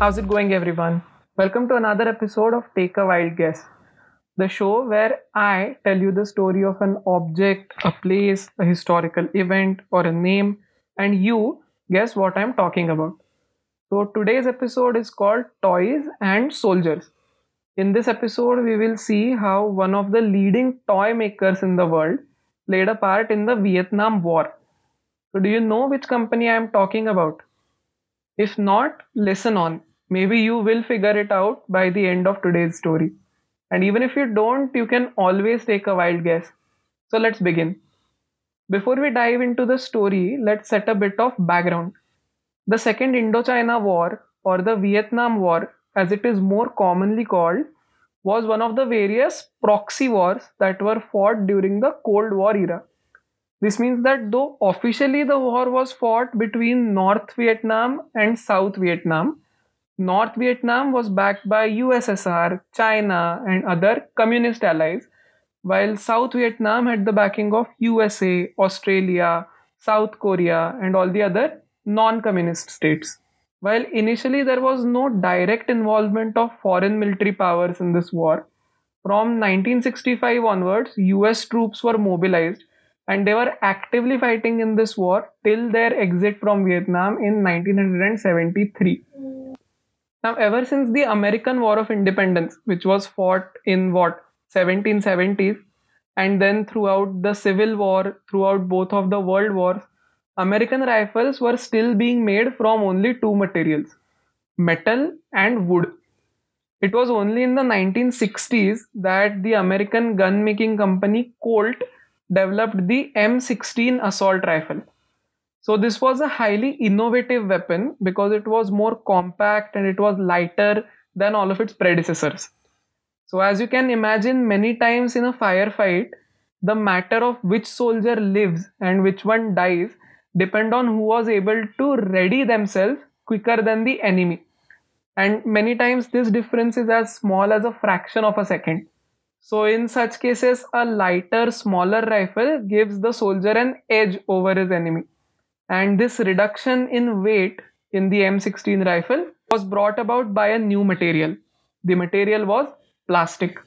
How's it going, everyone? Welcome to another episode of Take a Wild Guess, the show where I tell you the story of an object, a place, a historical event, or a name, and you guess what I'm talking about. So, today's episode is called Toys and Soldiers. In this episode, we will see how one of the leading toy makers in the world played a part in the Vietnam War. So, do you know which company I am talking about? If not, listen on. Maybe you will figure it out by the end of today's story. And even if you don't, you can always take a wild guess. So, let's begin. Before we dive into the story, let's set a bit of background. The Second Indochina War, or the Vietnam War, as it is more commonly called, was one of the various proxy wars that were fought during the Cold War era. This means that though officially the war was fought between North Vietnam and South Vietnam, North Vietnam was backed by USSR, China, and other communist allies, while South Vietnam had the backing of USA, Australia, South Korea, and all the other non communist states. While initially there was no direct involvement of foreign military powers in this war, from 1965 onwards, US troops were mobilized and they were actively fighting in this war till their exit from Vietnam in 1973. Now, ever since the American War of Independence, which was fought in what 1770s, and then throughout the Civil War, throughout both of the World Wars, American rifles were still being made from only two materials metal and wood. It was only in the 1960s that the American gun making company Colt developed the M16 assault rifle. So, this was a highly innovative weapon because it was more compact and it was lighter than all of its predecessors. So, as you can imagine, many times in a firefight, the matter of which soldier lives and which one dies depend on who was able to ready themselves quicker than the enemy. And many times this difference is as small as a fraction of a second. So, in such cases, a lighter, smaller rifle gives the soldier an edge over his enemy. And this reduction in weight in the M16 rifle was brought about by a new material. The material was plastic.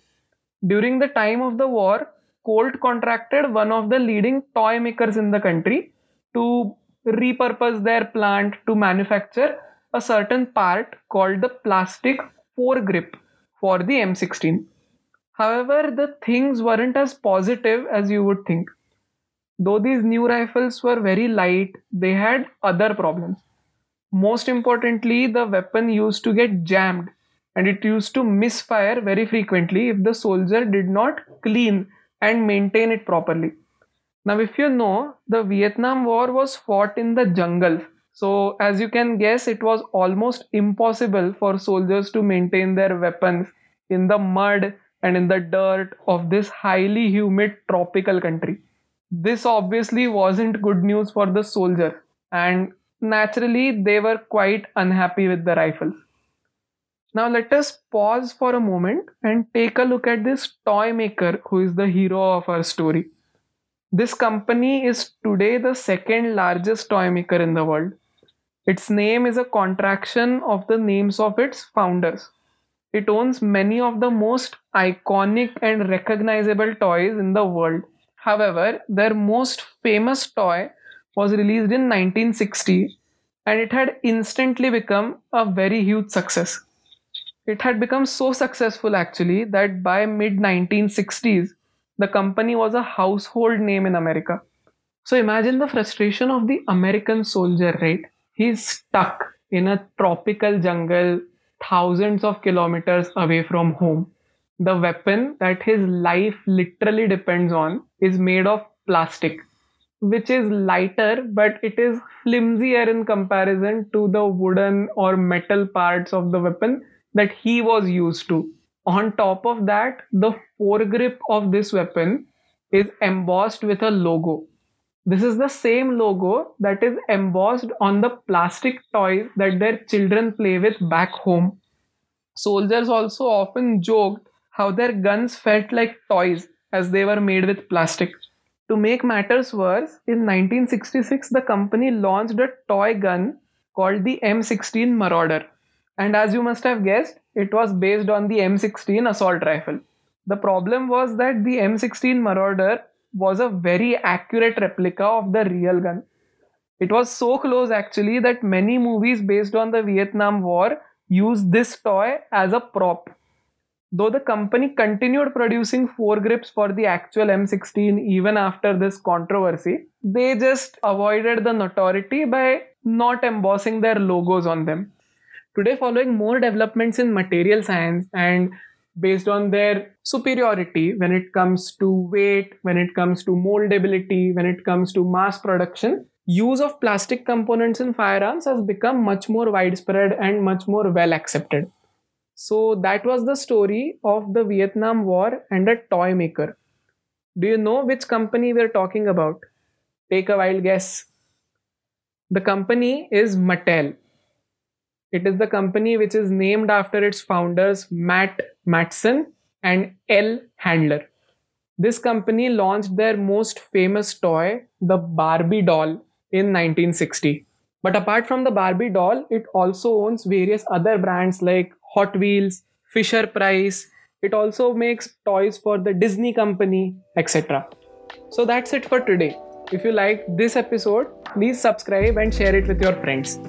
During the time of the war, Colt contracted one of the leading toy makers in the country to repurpose their plant to manufacture a certain part called the plastic foregrip for the M16. However, the things weren't as positive as you would think. Though these new rifles were very light, they had other problems. Most importantly, the weapon used to get jammed and it used to misfire very frequently if the soldier did not clean and maintain it properly. Now, if you know, the Vietnam War was fought in the jungle. So, as you can guess, it was almost impossible for soldiers to maintain their weapons in the mud and in the dirt of this highly humid tropical country. This obviously wasn't good news for the soldier, and naturally, they were quite unhappy with the rifle. Now, let us pause for a moment and take a look at this toy maker who is the hero of our story. This company is today the second largest toy maker in the world. Its name is a contraction of the names of its founders. It owns many of the most iconic and recognizable toys in the world. However, their most famous toy was released in 1960 and it had instantly become a very huge success. It had become so successful actually that by mid 1960s the company was a household name in America. So imagine the frustration of the American soldier, right? He's stuck in a tropical jungle thousands of kilometers away from home. The weapon that his life literally depends on is made of plastic, which is lighter, but it is flimsier in comparison to the wooden or metal parts of the weapon that he was used to. On top of that, the foregrip of this weapon is embossed with a logo. This is the same logo that is embossed on the plastic toys that their children play with back home. Soldiers also often joked how their guns felt like toys as they were made with plastic. To make matters worse, in 1966, the company launched a toy gun called the M16 Marauder And as you must have guessed, it was based on the M16 assault rifle. The problem was that the M16 Marauder was a very accurate replica of the real gun. It was so close actually that many movies based on the Vietnam War used this toy as a prop. Though the company continued producing foregrips for the actual M16 even after this controversy, they just avoided the notoriety by not embossing their logos on them. Today, following more developments in material science and based on their superiority when it comes to weight, when it comes to moldability, when it comes to mass production, use of plastic components in firearms has become much more widespread and much more well accepted. So that was the story of the Vietnam War and a toy maker. Do you know which company we're talking about? Take a wild guess. The company is Mattel. It is the company which is named after its founders Matt Matson and L. Handler. This company launched their most famous toy, the Barbie doll, in 1960. But apart from the Barbie doll, it also owns various other brands like Hot Wheels, Fisher Price. It also makes toys for the Disney company, etc. So that's it for today. If you liked this episode, please subscribe and share it with your friends.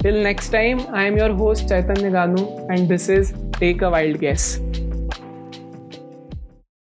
Till next time, I am your host Chaitanya Ganu, and this is Take a Wild Guess.